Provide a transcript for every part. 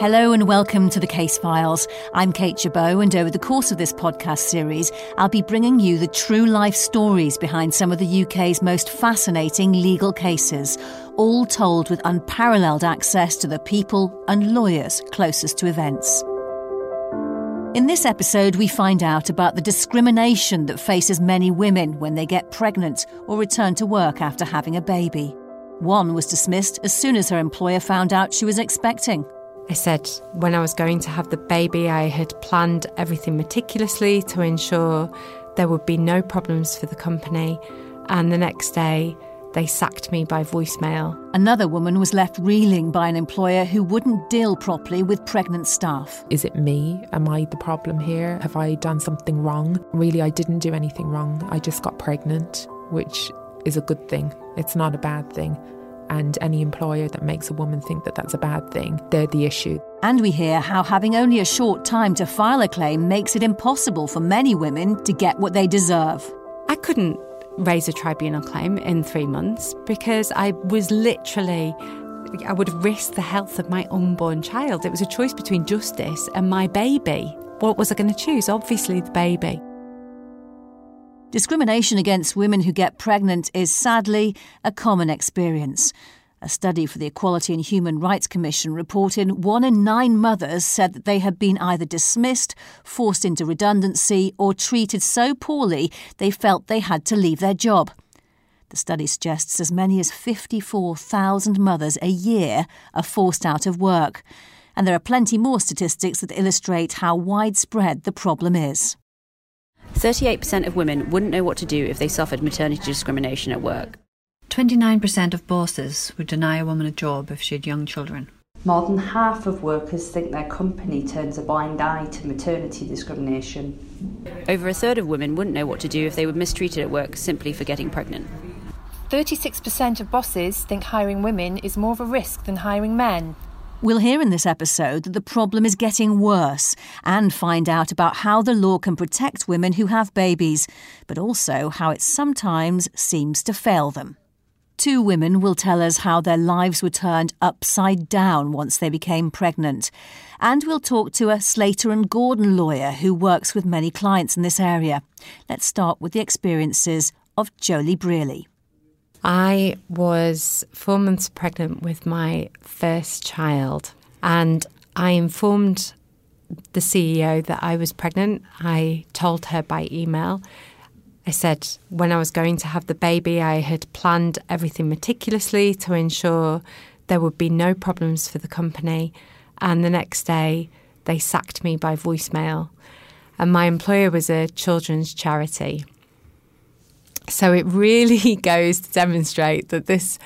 Hello and welcome to the Case Files. I'm Kate Chabot, and over the course of this podcast series, I'll be bringing you the true life stories behind some of the UK's most fascinating legal cases, all told with unparalleled access to the people and lawyers closest to events. In this episode, we find out about the discrimination that faces many women when they get pregnant or return to work after having a baby. One was dismissed as soon as her employer found out she was expecting. I said when I was going to have the baby, I had planned everything meticulously to ensure there would be no problems for the company. And the next day, they sacked me by voicemail. Another woman was left reeling by an employer who wouldn't deal properly with pregnant staff. Is it me? Am I the problem here? Have I done something wrong? Really, I didn't do anything wrong. I just got pregnant, which is a good thing. It's not a bad thing and any employer that makes a woman think that that's a bad thing, they're the issue. And we hear how having only a short time to file a claim makes it impossible for many women to get what they deserve. I couldn't raise a tribunal claim in three months because I was literally. I would have risked the health of my unborn child. It was a choice between justice and my baby. What was I going to choose? Obviously, the baby. Discrimination against women who get pregnant is sadly a common experience. A study for the Equality and Human Rights Commission reported one in nine mothers said that they had been either dismissed, forced into redundancy, or treated so poorly they felt they had to leave their job. The study suggests as many as 54,000 mothers a year are forced out of work. And there are plenty more statistics that illustrate how widespread the problem is. 38% of women wouldn't know what to do if they suffered maternity discrimination at work. 29% of bosses would deny a woman a job if she had young children. More than half of workers think their company turns a blind eye to maternity discrimination. Over a third of women wouldn't know what to do if they were mistreated at work simply for getting pregnant. 36% of bosses think hiring women is more of a risk than hiring men. We'll hear in this episode that the problem is getting worse and find out about how the law can protect women who have babies, but also how it sometimes seems to fail them. Two women will tell us how their lives were turned upside down once they became pregnant. And we'll talk to a Slater and Gordon lawyer who works with many clients in this area. Let's start with the experiences of Joeli Brearley. I was four months pregnant with my first child, and I informed the CEO that I was pregnant. I told her by email. I said when I was going to have the baby, I had planned everything meticulously to ensure there would be no problems for the company. And the next day, they sacked me by voicemail. And my employer was a children's charity. So it really goes to demonstrate that this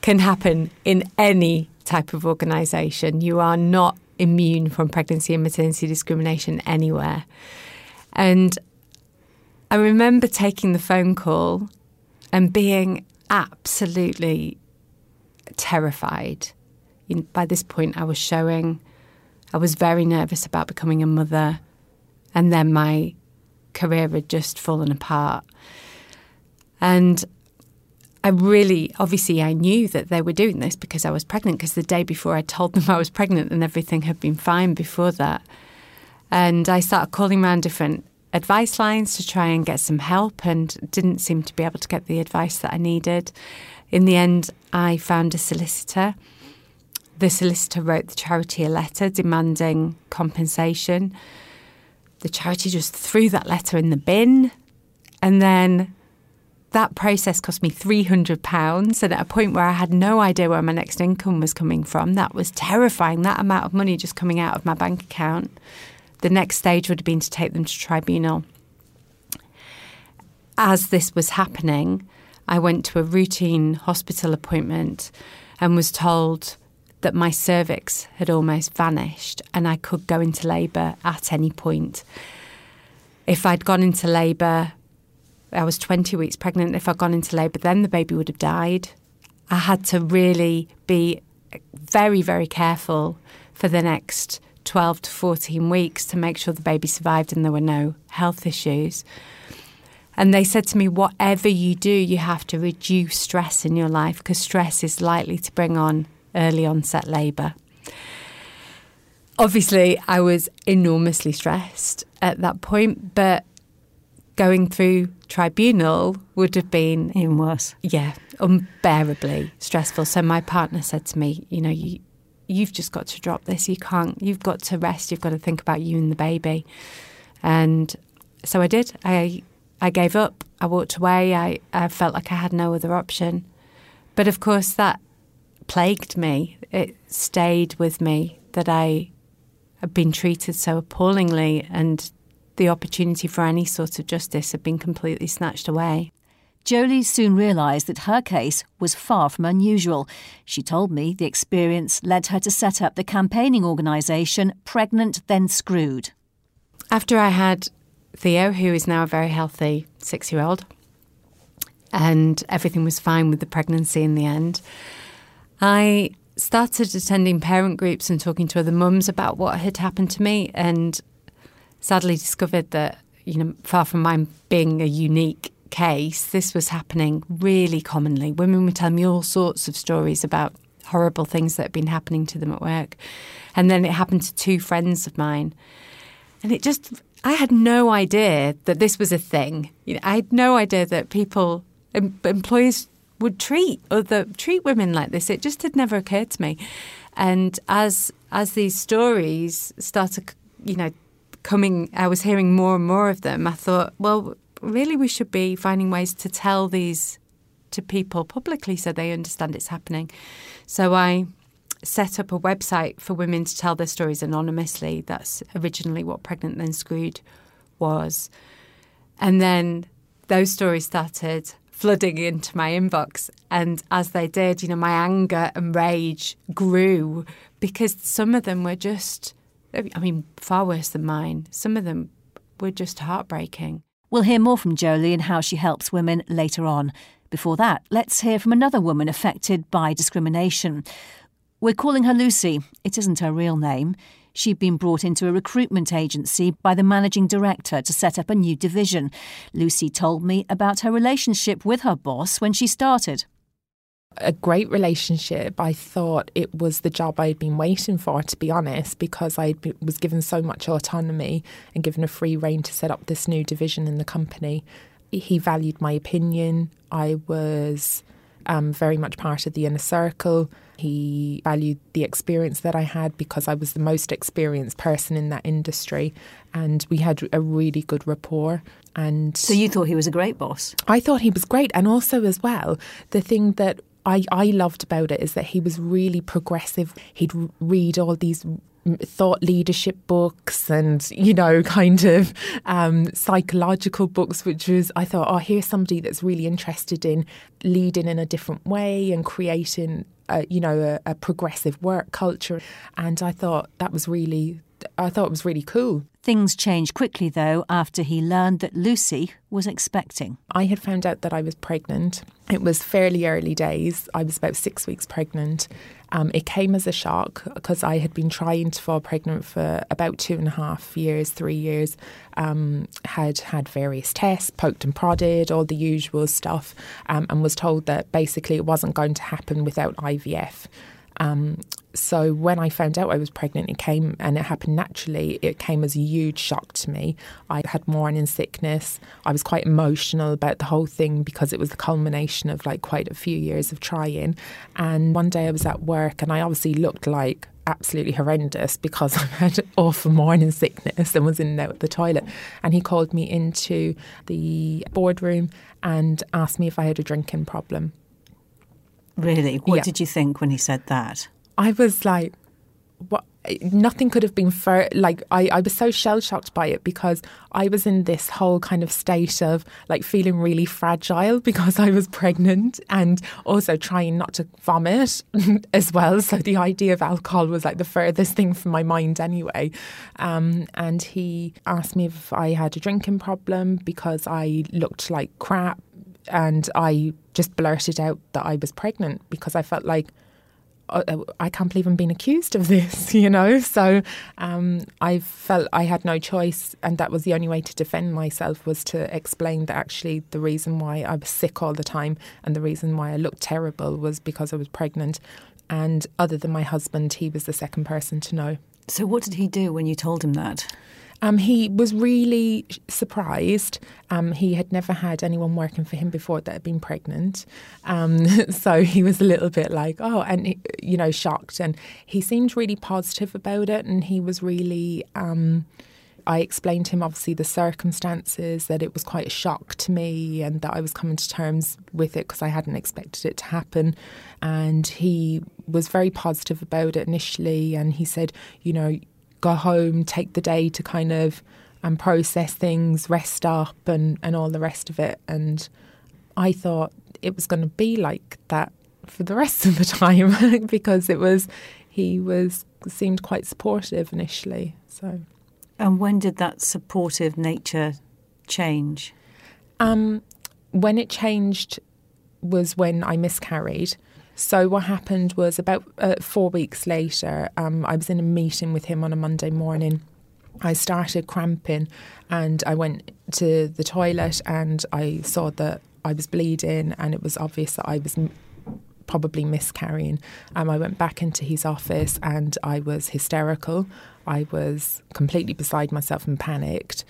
can happen in any type of organisation. You are not immune from pregnancy and maternity discrimination anywhere. And I remember taking the phone call and being absolutely terrified. By this point, I was showing, I was very nervous about becoming a mother, and then my career had just fallen apart. And I really, obviously, I knew that they were doing this because I was pregnant, because the day before I told them I was pregnant and everything had been fine before that. And I started calling around different advice lines to try and get some help and didn't seem to be able to get the advice that I needed. In the end, I found a solicitor. The solicitor wrote the charity a letter demanding compensation. The charity just threw that letter in the bin. And then that process cost me £300. And at a point where I had no idea where my next income was coming from, that was terrifying. That amount of money just coming out of my bank account. The next stage would have been to take them to tribunal. As this was happening, I went to a routine hospital appointment and was told that my cervix had almost vanished and I could go into labour at any point. If I'd gone into labour I was 20 weeks pregnant. If I'd gone into labour, then the baby would have died. I had to really be very, very careful for the next 12 to 14 weeks to make sure the baby survived and there were no health issues. And they said to me, whatever you do, you have to reduce stress in your life because stress is likely to bring on early onset labour. obviously, I was enormously stressed at that point, but going through tribunal would have been even worse. Yeah, unbearably stressful. So my partner said to me, you know, you you've just got to drop this. You can't. You've got to rest. You've got to think about you and the baby. And so I did. I I gave up. I walked away. I, I felt like I had no other option. But of course, that plagued me. It stayed with me that I had been treated so appallingly and the opportunity for any sort of justice had been completely snatched away. Joeli soon realised that her case was far from unusual. She told me the experience led her to set up the campaigning organisation Pregnant Then Screwed. After I had Theo, who is now a very healthy six year old, and everything was fine with the pregnancy in the end, I started attending parent groups and talking to other mums about what had happened to me, and sadly discovered that, you know, far from mine being a unique case, this was happening really commonly. Women would tell me all sorts of stories about horrible things that had been happening to them at work. And then it happened to two friends of mine. And it just, I had no idea that this was a thing. You know, I had no idea that people, employers would treat other treat women like this. It just had never occurred to me. And as as these stories started, you know, coming, I was hearing more and more of them. I thought, well, really, we should be finding ways to tell these to people publicly so they understand it's happening. So I set up a website for women to tell their stories anonymously. That's originally what Pregnant Then Screwed was. And then those stories started flooding into my inbox. And as they did, you know, my anger and rage grew because some of them were just, I mean, far worse than mine. Some of them were just heartbreaking. We'll hear more from Joeli and how she helps women later on. Before that, let's hear from another woman affected by discrimination. We're calling her Lucy. It isn't her real name. She'd been brought into a recruitment agency by the managing director to set up a new division. Lucy told me about her relationship with her boss when she started. A great relationship. I thought it was the job I'd been waiting for, to be honest, because I was given so much autonomy and given a free rein to set up this new division in the company. He valued my opinion. I was um, very much part of the inner circle. He valued the experience that I had because I was the most experienced person in that industry, and we had a really good rapport. And so you thought he was a great boss? I thought he was great, and also as well, the thing that I, I loved about it is that he was really progressive. He'd read all these thought leadership books and you know kind of um, psychological books which was i thought oh here's somebody that's really interested in leading in a different way and creating a, you know a, a progressive work culture and i thought that was really i thought it was really cool Things changed quickly, though, after he learned that Lucy was expecting. I had found out that I was pregnant. It was fairly early days. I was about six weeks pregnant. Um, it came as a shock because I had been trying to fall pregnant for about two and a half years, three years. Um, had had various tests, poked and prodded, all the usual stuff, um, and was told that basically it wasn't going to happen without IVF. Um, so when I found out I was pregnant, it came and it happened naturally. It came as a huge shock to me. I had morning sickness. I was quite emotional about the whole thing because it was the culmination of like quite a few years of trying. And one day I was at work and I obviously looked like absolutely horrendous because I had awful morning sickness and was in out of the toilet. And he called me into the boardroom and asked me if I had a drinking problem. Really? What yeah. did you think when he said that? I was like, what? Nothing could have been fur like I, I was so shell shocked by it because I was in this whole kind of state of like feeling really fragile because I was pregnant and also trying not to vomit as well. So the idea of alcohol was like the furthest thing from my mind anyway. Um, and he asked me if I had a drinking problem because I looked like crap and I just blurted out that I was pregnant because I felt like uh, I can't believe I'm being accused of this, you know. So um, I felt I had no choice, and that was the only way to defend myself was to explain that actually the reason why I was sick all the time and the reason why I looked terrible was because I was pregnant. And other than my husband, he was the second person to know. So, what did he do when you told him that? Um, he was really surprised. Um, he had never had anyone working for him before that had been pregnant. Um, so he was a little bit like, oh, and, you know, shocked. And he seemed really positive about it. And he was really. Um, I explained to him obviously the circumstances, that it was quite a shock to me, and that I was coming to terms with it because I hadn't expected it to happen. And he was very positive about it initially. And he said, you know, go home, take the day to kind of um, process things, rest up, and, and all the rest of it. And I thought it was going to be like that for the rest of the time because it was he was seemed quite supportive initially. So, and when did that supportive nature change? Um, when it changed was when I miscarried. So what happened was about uh, four weeks later, um, I was in a meeting with him on a Monday morning. I started cramping, and I went to the toilet, and I saw that I was bleeding, and it was obvious that I was m- probably miscarrying. Um, I went back into his office, and I was hysterical. I was completely beside myself and panicked.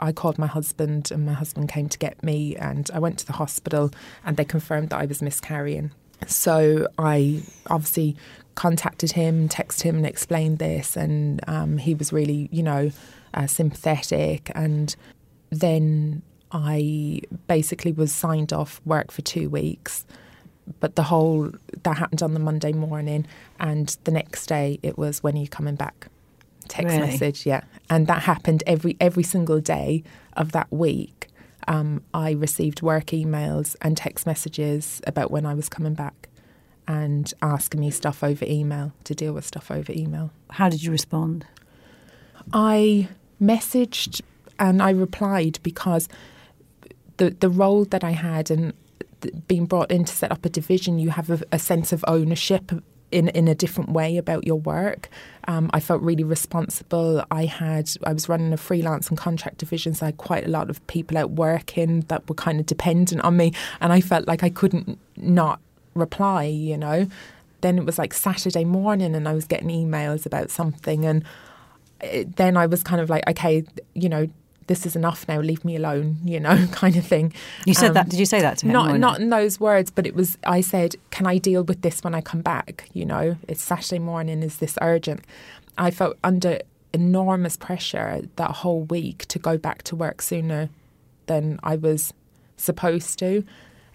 I called my husband, and my husband came to get me, and I went to the hospital, and they confirmed that I was miscarrying. So I obviously contacted him, texted him, and explained this, and um, he was really, you know, uh, sympathetic. And then I basically was signed off work for two weeks. But the whole that happened on the Monday morning, and the next day it was when are you coming back? Text Really? message, yeah, and that happened every every single day of that week um, I received work emails and text messages about when I was coming back and asking me stuff over email to deal with stuff over email. How did you respond? I messaged and I replied because the the role that I had and being brought in to set up a division, you have a, a sense of ownership in in a different way about your work. Um, I felt really responsible. I had I was running a freelance and contract division, so I had quite a lot of people out working that were kind of dependent on me, and I felt like I couldn't not reply. You know. Then it was like Saturday morning, and I was getting emails about something, and it, then I was kind of like, okay, you know, this is enough now. Leave me alone, you know, kind of thing. You said Um, that. Did you say that to him? Not not in those words, but it was. I said, "Can I deal with this when I come back?" You know, it's Saturday morning. Is this urgent? I felt under enormous pressure that whole week to go back to work sooner than I was supposed to,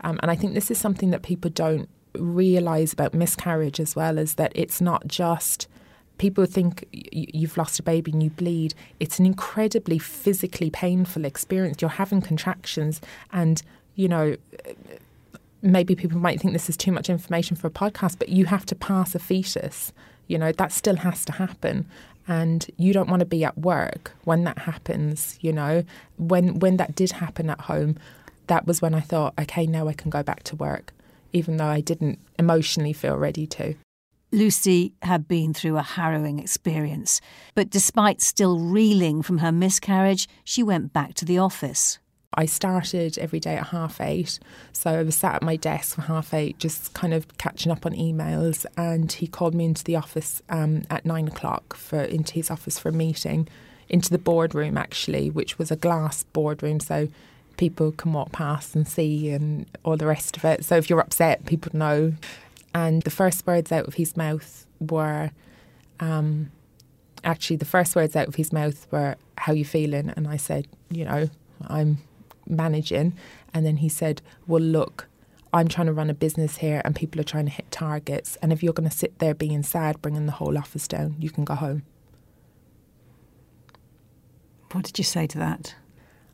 um, and I think this is something that people don't realize about miscarriage as well. Is that it's not just people think you've lost a baby and you bleed. It's an incredibly physically painful experience. You're having contractions, and you know, maybe people might think this is too much information for a podcast, but you have to pass a fetus. You know, that still has to happen. And you don't want to be at work when that happens, you know. When when that did happen at home, that was when I thought, okay, now I can go back to work, even though I didn't emotionally feel ready to. Lucy had been through a harrowing experience, but despite still reeling from her miscarriage, she went back to the office. I started every day at half eight. So I was sat at my desk for half eight, just kind of catching up on emails. And he called me into the office um, at nine o'clock for into his office for a meeting, into the boardroom actually, which was a glass boardroom. So people can walk past and see and all the rest of it. So if you're upset, people know. And the first words out of his mouth were, um, actually, the first words out of his mouth were, "How you feeling?" And I said, "You know, I'm managing." And then he said, "Well, look, I'm trying to run a business here, and people are trying to hit targets. And if you're going to sit there being sad, bringing the whole office down, you can go home." What did you say to that?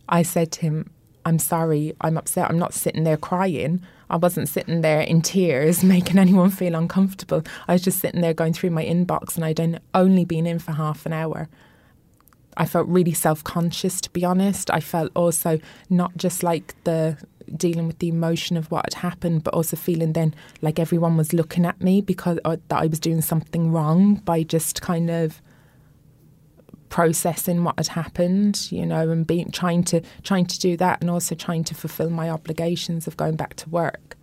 I said to him, I'm sorry, I'm upset. I'm not sitting there crying. I wasn't sitting there in tears, making anyone feel uncomfortable. I was just sitting there going through my inbox and I'd only been in for half an hour. I felt really self conscious, to be honest. I felt also not just like the dealing with the emotion of what had happened, but also feeling then like everyone was looking at me because uh, that I was doing something wrong by just kind of processing what had happened, you know, and being trying to trying to do that and also trying to fulfill my obligations of going back to work.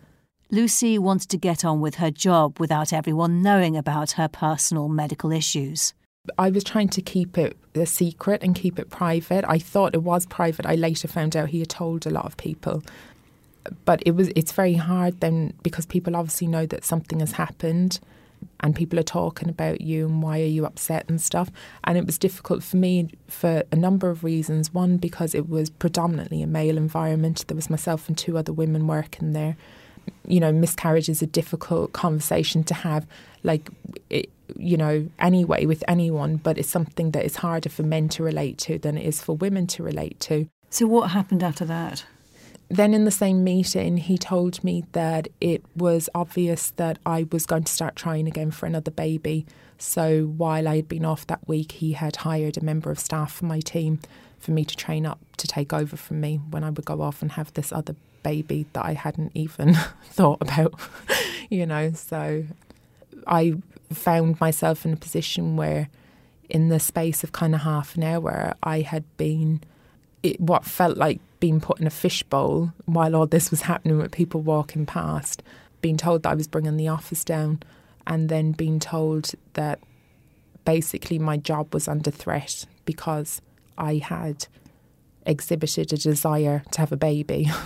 Lucy wanted to get on with her job without everyone knowing about her personal medical issues. I was trying to keep it a secret and keep it private. I thought it was private. I later found out he had told a lot of people. But it was it's very hard then because people obviously know that something has happened and people are talking about you and why are you upset and stuff. And it was difficult for me for a number of reasons. One, because it was predominantly a male environment. There was myself and two other women working there. You know, miscarriage is a difficult conversation to have, like, it, you know, anyway with anyone, but it's something that is harder for men to relate to than it is for women to relate to. So, what happened after that? Then in the same meeting, he told me that it was obvious that I was going to start trying again for another baby. So while I had been off that week, he had hired a member of staff for my team for me to train up to take over from me when I would go off and have this other baby that I hadn't even thought about, you know. So I found myself in a position where, in the space of kind of half an hour, I had been it, what felt like being put in a fishbowl while all this was happening with people walking past, being told that I was bringing the office down, and then being told that basically my job was under threat because I had exhibited a desire to have a baby.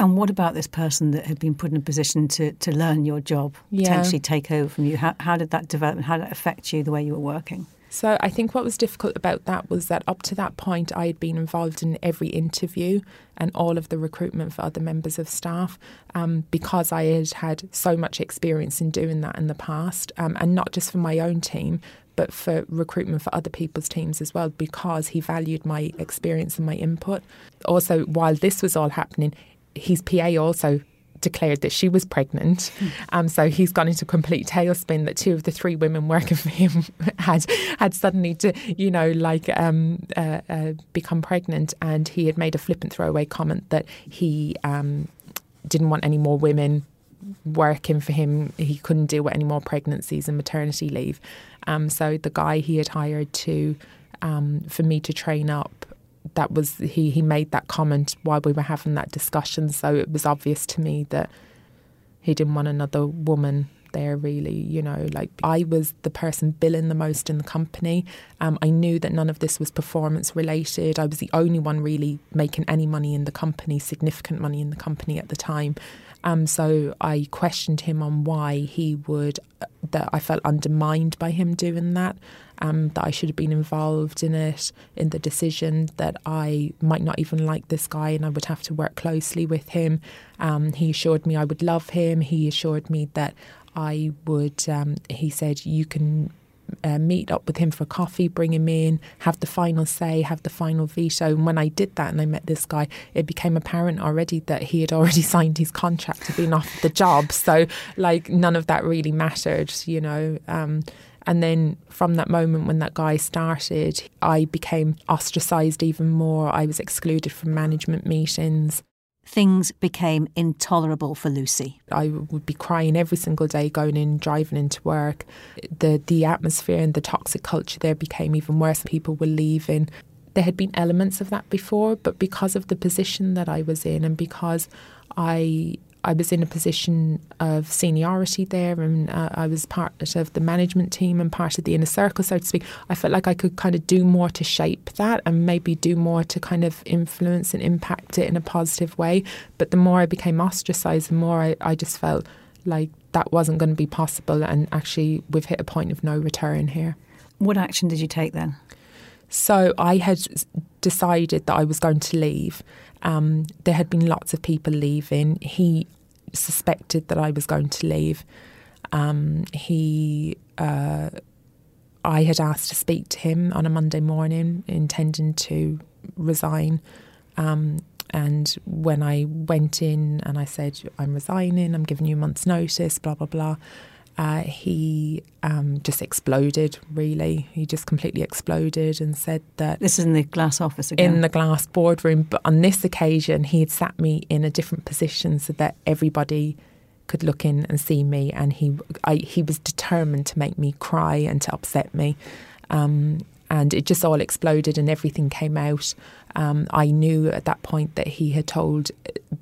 And what about this person that had been put in a position to, to learn your job, yeah. potentially take over from you? How, how did that develop? and How did it affect you the way you were working? So I think what was difficult about that was that up to that point I had been involved in every interview and all of the recruitment for other members of staff um, because I had had so much experience in doing that in the past um, and not just for my own team but for recruitment for other people's teams as well because he valued my experience and my input. Also, while this was all happening, his PA also declared that she was pregnant. Mm. Um, so he's gone into complete tailspin that two of the three women working for him had had suddenly, to, you know, like um, uh, uh, become pregnant, and he had made a flippant throwaway comment that he um, didn't want any more women working for him. He couldn't deal with any more pregnancies and maternity leave. Um, so the guy he had hired to um, for me to train up that was he he made that comment while we were having that discussion. So it was obvious to me that he didn't want another woman there really you know like i was the person billing the most in the company. Um, i knew that none of this was performance related. I was the only one really making any money in the company significant money in the company at the time um, so I questioned him on why he would, uh, that I felt undermined by him doing that, um, that I should have been involved in it, in the decision, that I might not even like this guy and I would have to work closely with him. Um, he assured me I would love him. He assured me that I would, um, he said, you can uh, meet up with him for coffee, bring him in, have the final say, have the final veto. And when I did that and I met this guy, it became apparent already that he had already signed his contract to being off the job. So, like, none of that really mattered, you know. Um, and then from that moment when that guy started, I became ostracized even more. I was excluded from management meetings things became intolerable for Lucy. I would be crying every single day going in, driving into work. The the atmosphere and the toxic culture there became even worse. People were leaving. There had been elements of that before, but because of the position that I was in and because I I was in a position of seniority there, and uh, I was part of the management team and part of the inner circle, so to speak. I felt like I could kind of do more to shape that and maybe do more to kind of influence and impact it in a positive way. But the more I became ostracized, the more I, I just felt like that wasn't going to be possible. And actually, we've hit a point of no return here. What action did you take then? So I had decided that I was going to leave. Um, there had been lots of people leaving. He suspected that I was going to leave. Um, he, uh, I had asked to speak to him on a Monday morning, intending to resign. Um, and when I went in and I said, I'm resigning, I'm giving you a month's notice, blah, blah, blah, uh, he um, just exploded, really. He just completely exploded and said that. This is in the glass office again? In the glass boardroom. But on this occasion, he had sat me in a different position so that everybody could look in and see me. And he, I, he was determined to make me cry and to upset me. Um, and it just all exploded and everything came out. Um, I knew at that point that he had told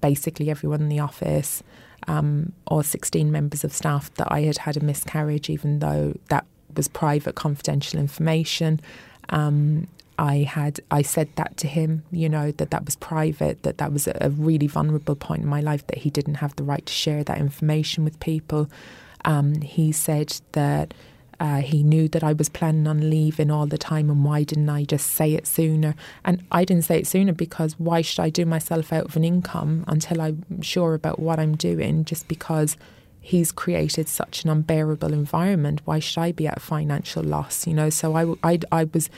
basically everyone in the office um, or 16 members of staff that I had had a miscarriage, even though that was private, confidential information. Um, I had I said that to him, you know, that that was private, that that was a, really vulnerable point in my life, that he didn't have the right to share that information with people. Um, he said that uh, he knew that I was planning on leaving all the time, and why didn't I just say it sooner? And I didn't say it sooner because why should I do myself out of an income until I'm sure about what I'm doing? Just because he's created such an unbearable environment, why should I be at financial loss? You know, so I, I, I was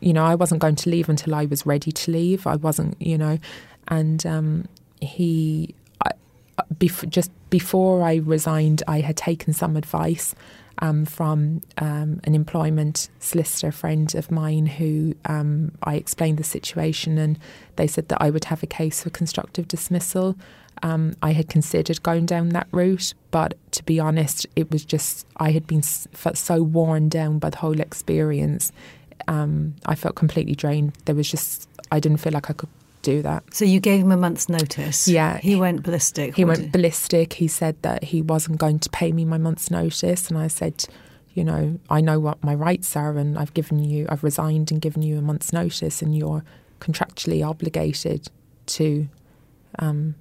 you know, I wasn't going to leave until I was ready to leave. I wasn't, you know, and um, he, I, bef- just before I resigned, I had taken some advice um, from um, an employment solicitor friend of mine who um, I explained the situation, and they said that I would have a case for constructive dismissal. Um, I had considered going down that route, but to be honest, it was just I had been so worn down by the whole experience um, I felt completely drained. There was just, I didn't feel like I could do that. So you gave him a month's notice? Yeah. He went ballistic? He went ballistic. He said that he wasn't going to pay me my month's notice. And I said, you know, I know what my rights are and I've given you, I've resigned and given you a month's notice and you're contractually obligated to, um,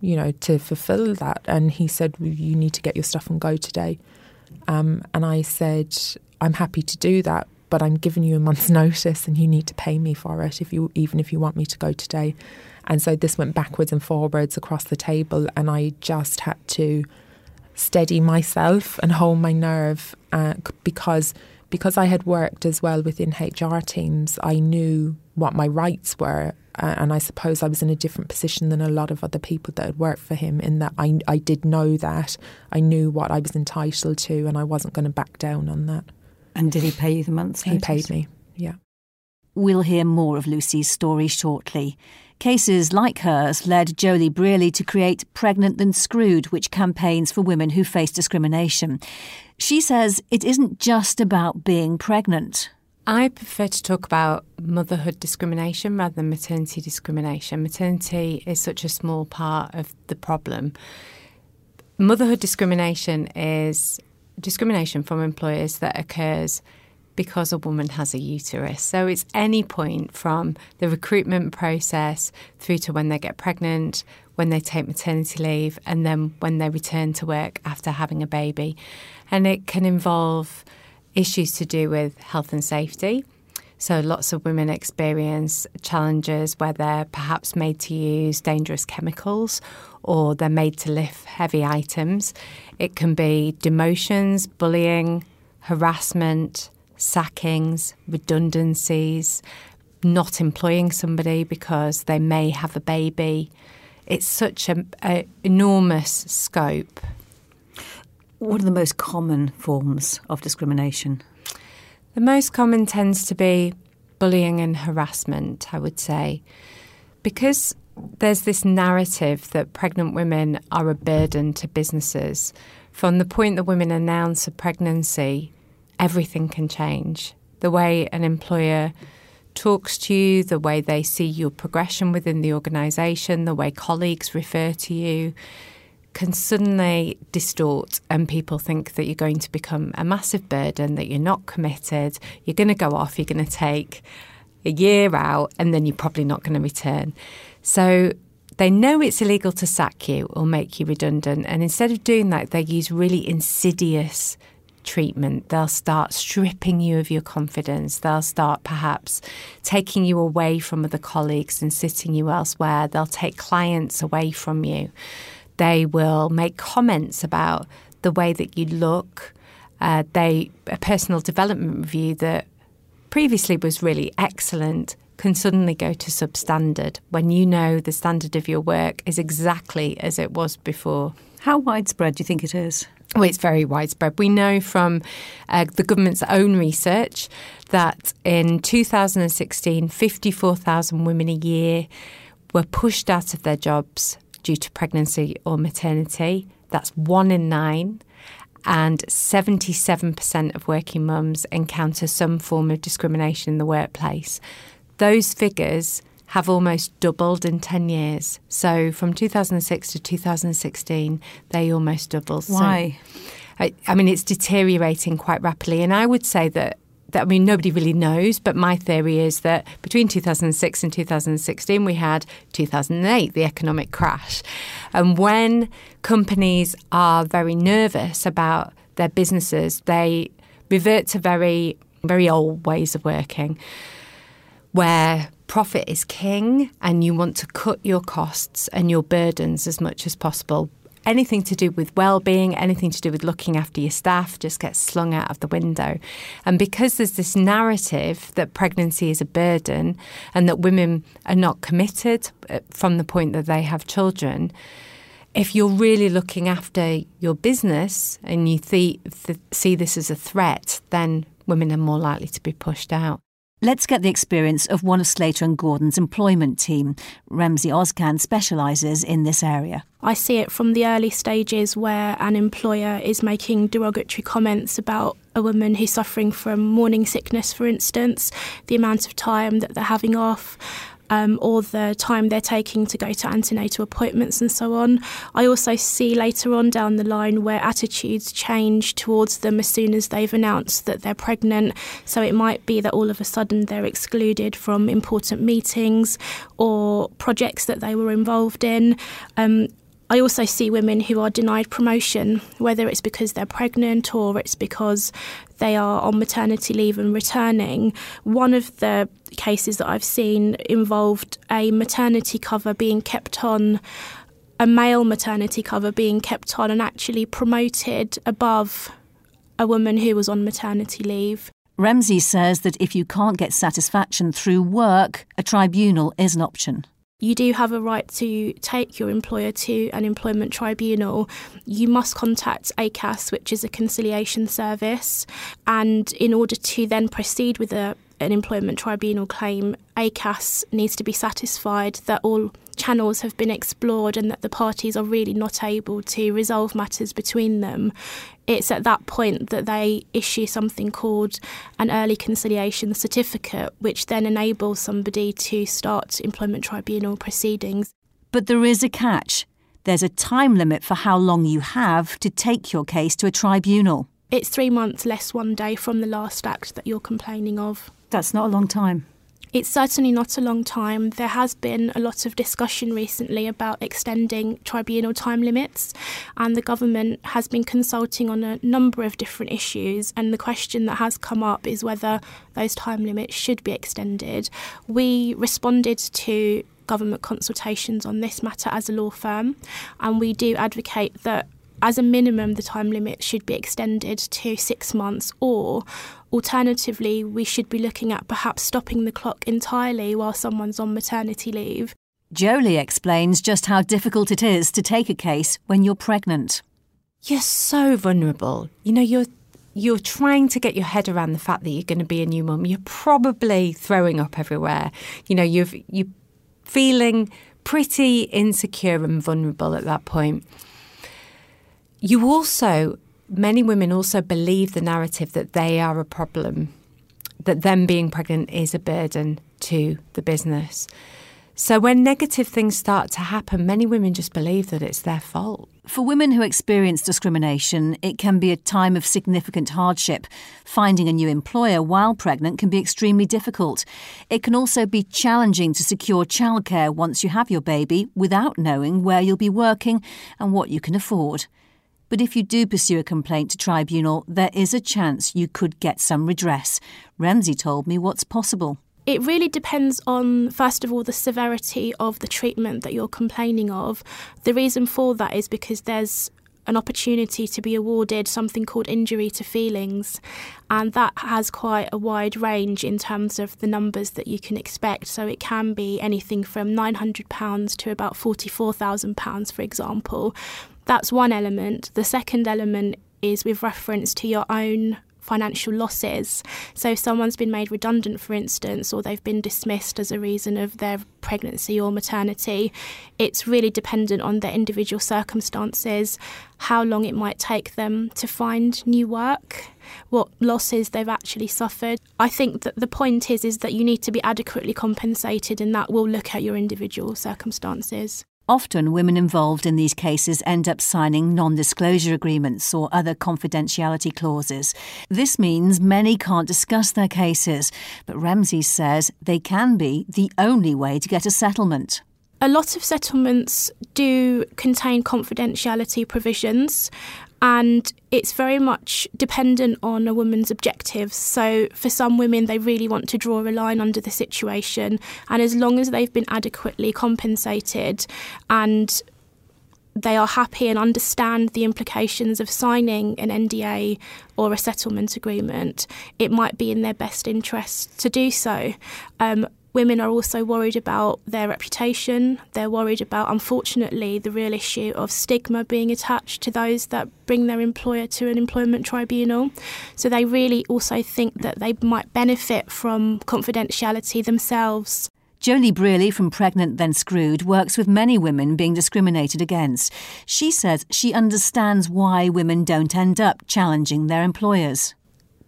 you know, to fulfill that. And he said, well, you need to get your stuff and go today. Um, and I said, I'm happy to do that, but I'm giving you a month's notice and you need to pay me for it if you even if you want me to go today. And so this went backwards and forwards across the table and I just had to steady myself and hold my nerve uh, because because I had worked as well within HR teams, I knew what my rights were. Uh, and I suppose I was in a different position than a lot of other people that had worked for him in that I, I did know that. I knew what I was entitled to, and I wasn't going to back down on that. And did he pay you the month's He paid me, yeah. We'll hear more of Lucy's story shortly. Cases like hers led Joeli Brearley to create Pregnant Then Screwed, which campaigns for women who face discrimination. She says it isn't just about being pregnant. I prefer to talk about motherhood discrimination rather than maternity discrimination. Maternity is such a small part of the problem. Motherhood discrimination is discrimination from employers that occurs because a woman has a uterus. So it's any point from the recruitment process through to when they get pregnant, when they take maternity leave, and then when they return to work after having a baby. And it can involve issues to do with health and safety. So lots of women experience challenges where they're perhaps made to use dangerous chemicals or they're made to lift heavy items. It can be demotions, bullying, harassment, sackings, redundancies, not employing somebody because they may have a baby. It's such an enormous scope. What are the most common forms of discrimination? The most common tends to be bullying and harassment, I would say, because there's this narrative that pregnant women are a burden to businesses. From the point that women announce a pregnancy, everything can change. The way an employer talks to you, the way they see your progression within the organisation, the way colleagues refer to you, can suddenly distort and people think that you're going to become a massive burden, that you're not committed, you're going to go off, you're going to take a year out, and then you're probably not going to return. So they know it's illegal to sack you or make you redundant. And instead of doing that, they use really insidious treatment. They'll start stripping you of your confidence. They'll start perhaps taking you away from other colleagues and sitting you elsewhere. They'll take clients away from you. They will make comments about the way that you look. Uh, they a personal development review that previously was really excellent can suddenly go to substandard when you know the standard of your work is exactly as it was before. How widespread do you think it is? Well, it's very widespread. We know from uh, the government's own research that in 2016, 54,000 women a year were pushed out of their jobs due to pregnancy or maternity. That's one in nine. And 77% of working mums encounter some form of discrimination in the workplace. Those figures have almost doubled in 10 years. So from 2006 to 2016, they almost doubled. Why? So, I, I mean, it's deteriorating quite rapidly. And I would say that that, I mean, nobody really knows, but my theory is that between 2006 and 2016, we had 2008, the economic crash. And when companies are very nervous about their businesses, they revert to very, very old ways of working where profit is king and you want to cut your costs and your burdens as much as possible anything to do with well-being, anything to do with looking after your staff just gets slung out of the window. And because there's this narrative that pregnancy is a burden and that women are not committed uh, from the point that they have children, if you're really looking after your business and you th- th- see this as a threat, then women are more likely to be pushed out. Let's get the experience of one of Slater and Gordon's employment team. Remziye Ozcan specialises in this area. I see it from the early stages where an employer is making derogatory comments about a woman who's suffering from morning sickness, for instance, the amount of time that they're having off, um, or the time they're taking to go to antenatal appointments and so on. I also see later on down the line where attitudes change towards them as soon as they've announced that they're pregnant. So it might be that all of a sudden they're excluded from important meetings or projects that they were involved in. Um, I also see women who are denied promotion, whether it's because they're pregnant or it's because they are on maternity leave and returning. One of the cases that I've seen involved a maternity cover being kept on, a male maternity cover being kept on and actually promoted above a woman who was on maternity leave. Remzi says that if you can't get satisfaction through work, a tribunal is an option you do have a right to take your employer to an employment tribunal. You must contact ACAS, which is a conciliation service, and in order to then proceed with a, an employment tribunal claim, ACAS needs to be satisfied that all channels have been explored and that the parties are really not able to resolve matters between them, it's at that point that they issue something called an early conciliation certificate, which then enables somebody to start employment tribunal proceedings. But there is a catch. There's a time limit for how long you have to take your case to a tribunal. It's three months less one day from the last act that you're complaining of. That's not a long time. It's certainly not a long time. There has been a lot of discussion recently about extending tribunal time limits, and the government has been consulting on a number of different issues. And the question that has come up is whether those time limits should be extended. We responded to government consultations on this matter as a law firm, and we do advocate that as a minimum, the time limit should be extended to six months, or alternatively, we should be looking at perhaps stopping the clock entirely while someone's on maternity leave. Joeli explains just how difficult it is to take a case when you're pregnant. You're so vulnerable. You know, you're you're trying to get your head around the fact that you're going to be a new mum. You're probably throwing up everywhere. You know, you've you're feeling pretty insecure and vulnerable at that point you also, many women also believe the narrative that they are a problem, that them being pregnant is a burden to the business. So when negative things start to happen, many women just believe that it's their fault. For women who experience discrimination, it can be a time of significant hardship. Finding a new employer while pregnant can be extremely difficult. It can also be challenging to secure childcare once you have your baby without knowing where you'll be working and what you can afford. But if you do pursue a complaint to tribunal, there is a chance you could get some redress. Remziye told me what's possible. It really depends on, first of all, the severity of the treatment that you're complaining of. The reason for that is because there's an opportunity to be awarded something called injury to feelings, and that has quite a wide range in terms of the numbers that you can expect. So it can be anything from £900 to about £44,000, for example. That's one element. The second element is with reference to your own financial losses. So, if someone's been made redundant, for instance, or they've been dismissed as a reason of their pregnancy or maternity, it's really dependent on their individual circumstances, how long it might take them to find new work, what losses they've actually suffered. I think that the point is is that you need to be adequately compensated and that will look at your individual circumstances. Often, women involved in these cases end up signing non disclosure agreements or other confidentiality clauses. This means many can't discuss their cases, but Remziye says they can be the only way to get a settlement. A lot of settlements do contain confidentiality provisions, and it's very much dependent on a woman's objectives. So, for some women, they really want to draw a line under the situation, and as long as they've been adequately compensated and they are happy and understand the implications of signing an NDA or a settlement agreement, it might be in their best interest to do so. Um, Women are also worried about their reputation. They're worried about, unfortunately, the real issue of stigma being attached to those that bring their employer to an employment tribunal. So they really also think that they might benefit from confidentiality themselves. Joeli Brearley from Pregnant Then Screwed works with many women being discriminated against. She says she understands why women don't end up challenging their employers.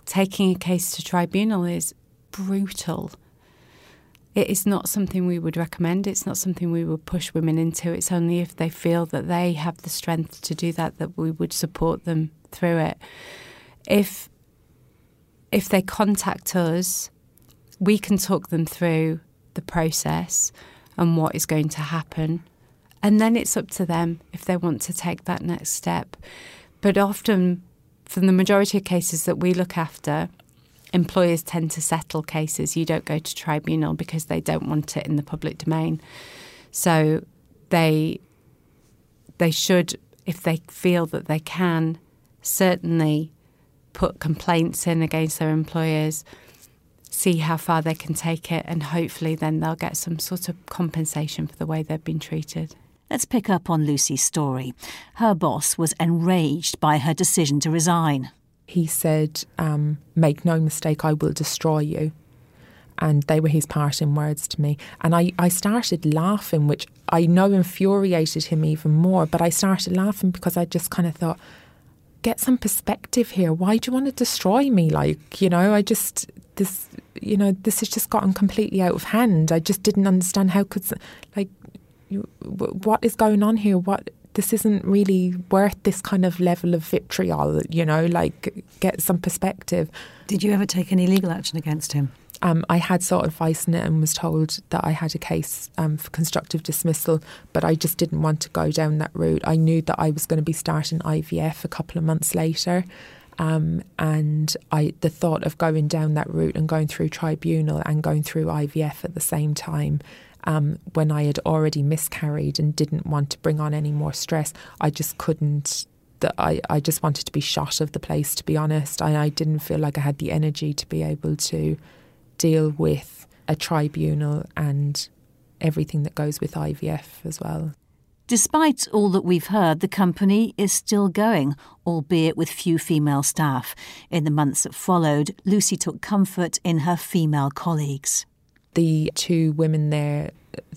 Taking a case to tribunal is brutal it is not something we would recommend. It's not something we would push women into. It's only if they feel that they have the strength to do that that we would support them through it. If if they contact us, we can talk them through the process and what is going to happen. And then it's up to them if they want to take that next step. But often, from the majority of cases that we look after, employers tend to settle cases. You don't go to tribunal because they don't want it in the public domain. So they they should, if they feel that they can, certainly put complaints in against their employers, see how far they can take it, and hopefully then they'll get some sort of compensation for the way they've been treated. Let's pick up on Lucy's story. Her boss was enraged by her decision to resign he said, um, Make no mistake, I will destroy you. And they were his parting words to me. And I, I started laughing, which I know infuriated him even more. But I started laughing because I just kind of thought, get some perspective here. Why do you want to destroy me? Like, you know, I just, this, you know, this has just gotten completely out of hand. I just didn't understand how could, like, you, what is going on here? What this isn't really worth this kind of level of vitriol, you know, like get some perspective. Did you ever take any legal action against him? Um, I had sought advice in it and was told that I had a case um, for constructive dismissal, but I just didn't want to go down that route. I knew that I was going to be starting IVF a couple of months later. Um, and I, the thought of going down that route and going through tribunal and going through IVF at the same time um, when I had already miscarried and didn't want to bring on any more stress, I just couldn't. That I, I just wanted to be shot of the place, to be honest. I, I didn't feel like I had the energy to be able to deal with a tribunal and everything that goes with IVF as well. Despite all that we've heard, the company is still going, albeit with few female staff. In the months that followed, Lucy took comfort in her female colleagues the two women there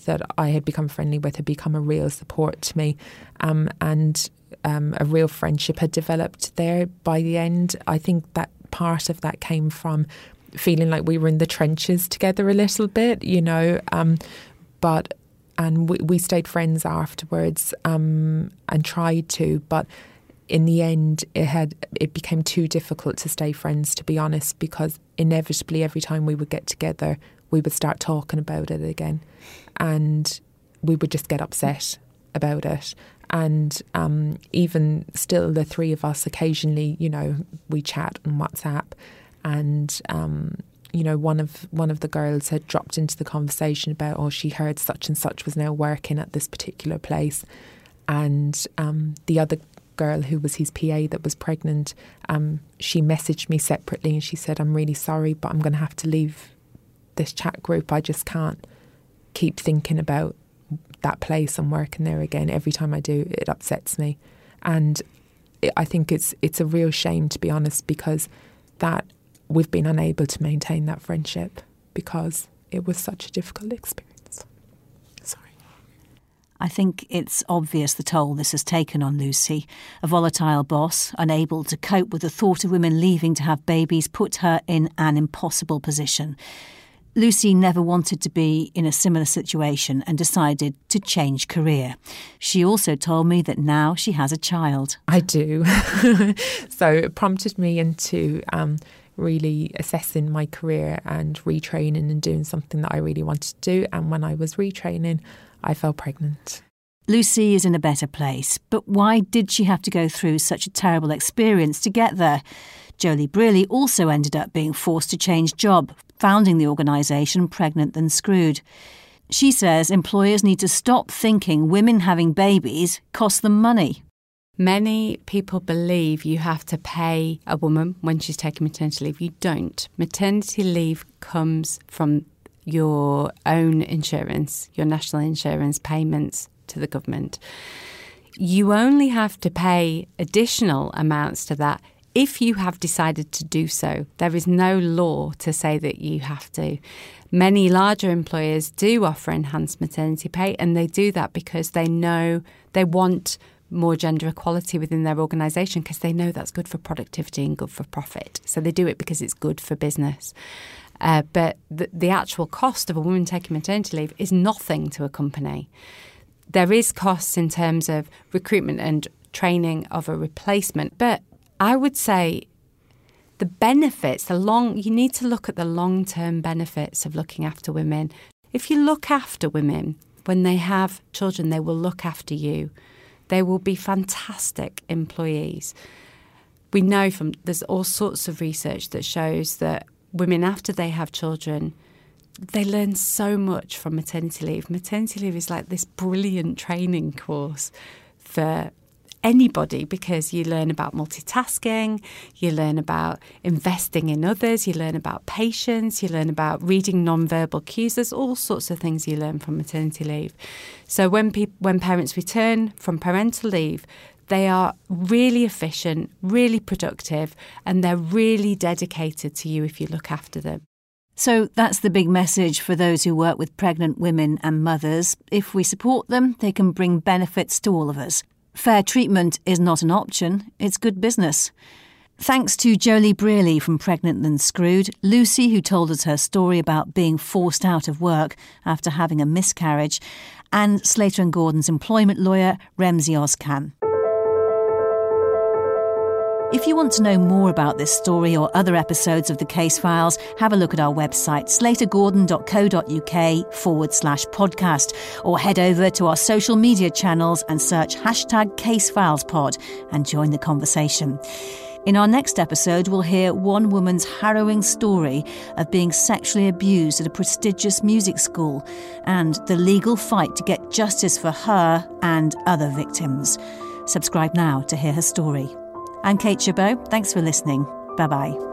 that I had become friendly with had become a real support to me, um, and um, a real friendship had developed there by the end. I think that part of that came from feeling like we were in the trenches together a little bit, you know. Um, but and we, we stayed friends afterwards um, and tried to, but in the end, it had it became too difficult to stay friends, to be honest, because inevitably every time we would get together, we would start talking about it again, and we would just get upset about it. And um, even still, the three of us occasionally, you know, we chat on WhatsApp, and um, you know, one of one of the girls had dropped into the conversation about, oh, she heard such and such was now working at this particular place, and um, the other girl who was his PA that was pregnant, um, she messaged me separately and she said, I'm really sorry, but I'm going to have to leave this chat group, I just can't keep thinking about that place and working there again. Every time I do, it upsets me, and I think it's it's a real shame to be honest because that we've been unable to maintain that friendship because it was such a difficult experience. Sorry. I think it's obvious the toll this has taken on Lucy. A volatile boss, unable to cope with the thought of women leaving to have babies, put her in an impossible position. Lucy never wanted to be in a similar situation and decided to change career. She also told me that now she has a child. I do. so it prompted me into um, really assessing my career and retraining and doing something that I really wanted to do. And when I was retraining, I fell pregnant. Lucy is in a better place, but why did she have to go through such a terrible experience to get there? Joeli Brearley also ended up being forced to change job, founding the organisation Pregnant Then Screwed. She says employers need to stop thinking women having babies cost them money. Many people believe you have to pay a woman when she's taking maternity leave. You don't. Maternity leave comes from your own insurance, your national insurance payments to the government. You only have to pay additional amounts to that if you have decided to do so, there is no law to say that you have to. Many larger employers do offer enhanced maternity pay, and they do that because they know they want more gender equality within their organisation because they know that's good for productivity and good for profit. So they do it because it's good for business. Uh, but the, the actual cost of a woman taking maternity leave is nothing to a company. There is costs in terms of recruitment and training of a replacement, but I would say the benefits, the long, you need to look at the long term benefits of looking after women. If you look after women when they have children, they will look after you. They will be fantastic employees. We know from there's all sorts of research that shows that women, after they have children, they learn so much from maternity leave. Maternity leave is like this brilliant training course for anybody because you learn about multitasking, you learn about investing in others, you learn about patience, you learn about reading non-verbal cues. There's all sorts of things you learn from maternity leave. So when when parents return from parental leave, they are really efficient, really productive, and they're really dedicated to you if you look after them. So that's the big message for those who work with pregnant women and mothers. If we support them, they can bring benefits to all of us. Fair treatment is not an option, it's good business. Thanks to Joeli Brearley from Pregnant Then Screwed, Lucy, who told us her story about being forced out of work after having a miscarriage, and Slater and Gordon's employment lawyer, Remziye Ozcan. If you want to know more about this story or other episodes of the case files, have a look at our website, slatergordon.co.uk forward slash podcast, or head over to our social media channels and search hashtag casefilespod and join the conversation. In our next episode, we'll hear one woman's harrowing story of being sexually abused at a prestigious music school and the legal fight to get justice for her and other victims. Subscribe now to hear her story. I'm Kate Chabot. Thanks for listening. Bye bye.